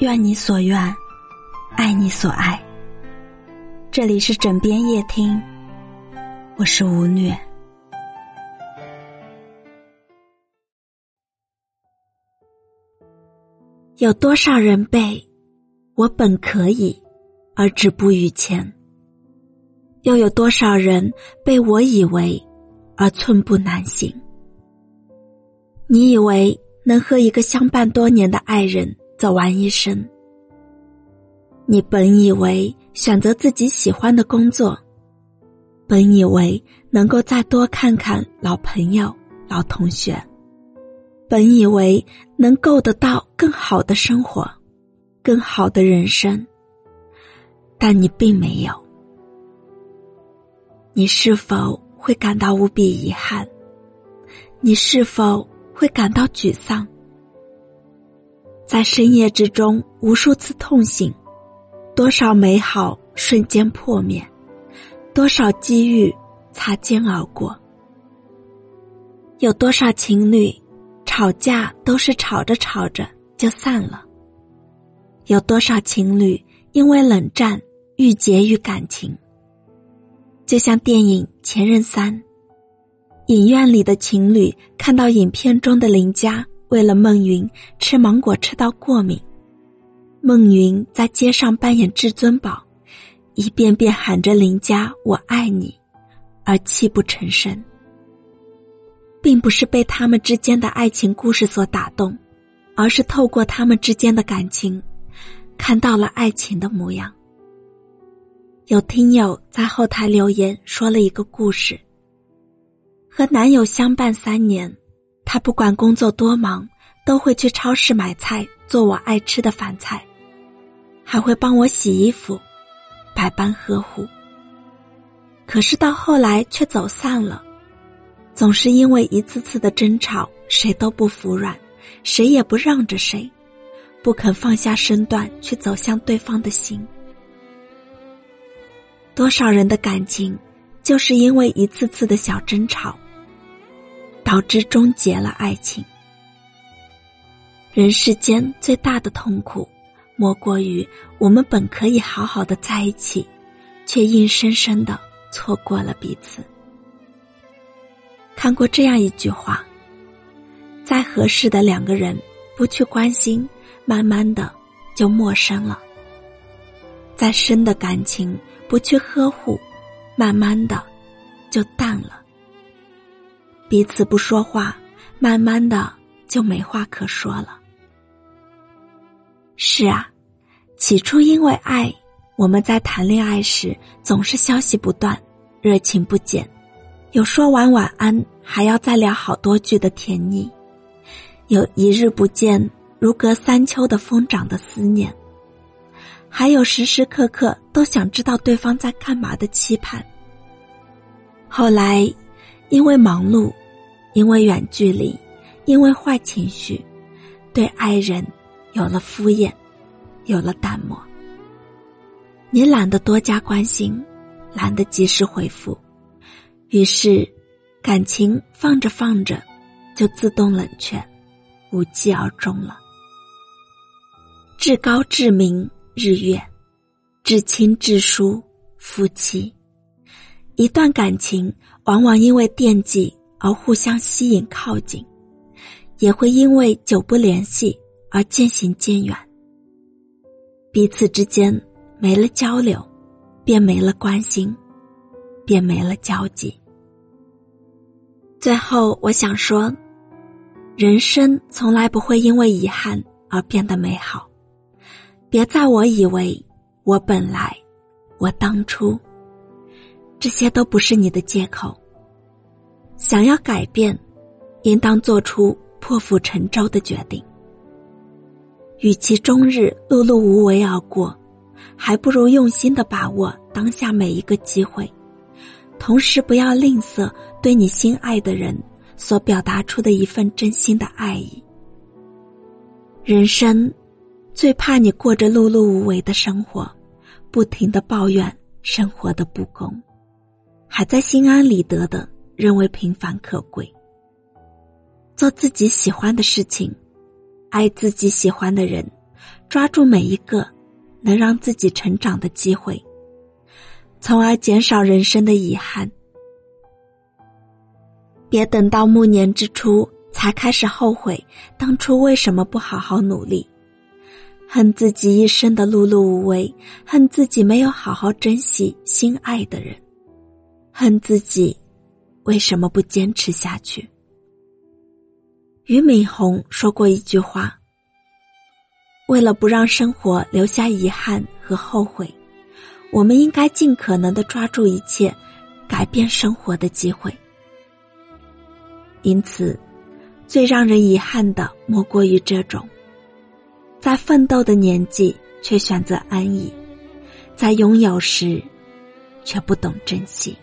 愿你所愿，爱你所爱。这里是枕边夜听，我是吴虐。有多少人被我本可以而止步于前？又有多少人被我以为而寸步难行？你以为能和一个相伴多年的爱人走完一生？你本以为选择自己喜欢的工作，本以为能够再多看看老朋友、老同学，本以为能够得到更好的生活、更好的人生，但你并没有。你是否会感到无比遗憾？你是否会感到沮丧？在深夜之中，无数次痛醒，多少美好瞬间破灭，多少机遇擦肩而过。有多少情侣吵架都是吵着吵着就散了？有多少情侣因为冷战郁结于感情？就像电影《前任三》，影院里的情侣看到影片中的林佳为了孟云吃芒果吃到过敏，孟云在街上扮演至尊宝，一遍遍喊着林佳我爱你，而泣不成声，并不是被他们之间的爱情故事所打动，而是透过他们之间的感情，看到了爱情的模样。有听友在后台留言说了一个故事。和男友相伴三年，他不管工作多忙，都会去超市买菜做我爱吃的饭菜，还会帮我洗衣服，百般呵护。可是到后来却走散了，总是因为一次次的争吵，谁都不服软，谁也不让着谁，不肯放下身段去走向对方的心。多少人的感情，就是因为一次次的小争吵，导致终结了爱情。人世间最大的痛苦，莫过于我们本可以好好的在一起，却硬生生的错过了彼此。看过这样一句话：再合适的两个人，不去关心，慢慢的就陌生了；再深的感情。不去呵护，慢慢的就淡了。彼此不说话，慢慢的就没话可说了。是啊，起初因为爱，我们在谈恋爱时总是消息不断，热情不减，有说完晚安还要再聊好多句的甜腻，有一日不见如隔三秋的疯长的思念。还有时时刻刻都想知道对方在干嘛的期盼。后来，因为忙碌，因为远距离，因为坏情绪，对爱人有了敷衍，有了淡漠。你懒得多加关心，懒得及时回复，于是，感情放着放着，就自动冷却，无疾而终了。至高至明。日月，至亲至疏，夫妻，一段感情往往因为惦记而互相吸引靠近，也会因为久不联系而渐行渐远。彼此之间没了交流，便没了关心，便没了交集。最后，我想说，人生从来不会因为遗憾而变得美好。别在我以为，我本来，我当初，这些都不是你的借口。想要改变，应当做出破釜沉舟的决定。与其终日碌碌无为而过，还不如用心的把握当下每一个机会，同时不要吝啬对你心爱的人所表达出的一份真心的爱意。人生。最怕你过着碌碌无为的生活，不停的抱怨生活的不公，还在心安理得的认为平凡可贵。做自己喜欢的事情，爱自己喜欢的人，抓住每一个能让自己成长的机会，从而减少人生的遗憾。别等到暮年之初才开始后悔当初为什么不好好努力，恨自己一生的碌碌无为，恨自己没有好好珍惜心爱的人，恨自己为什么不坚持下去。俞敏洪说过一句话：“为了不让生活留下遗憾和后悔，我们应该尽可能的抓住一切改变生活的机会。”因此，最让人遗憾的莫过于这种，在奋斗的年纪却选择安逸，在拥有时却不懂珍惜。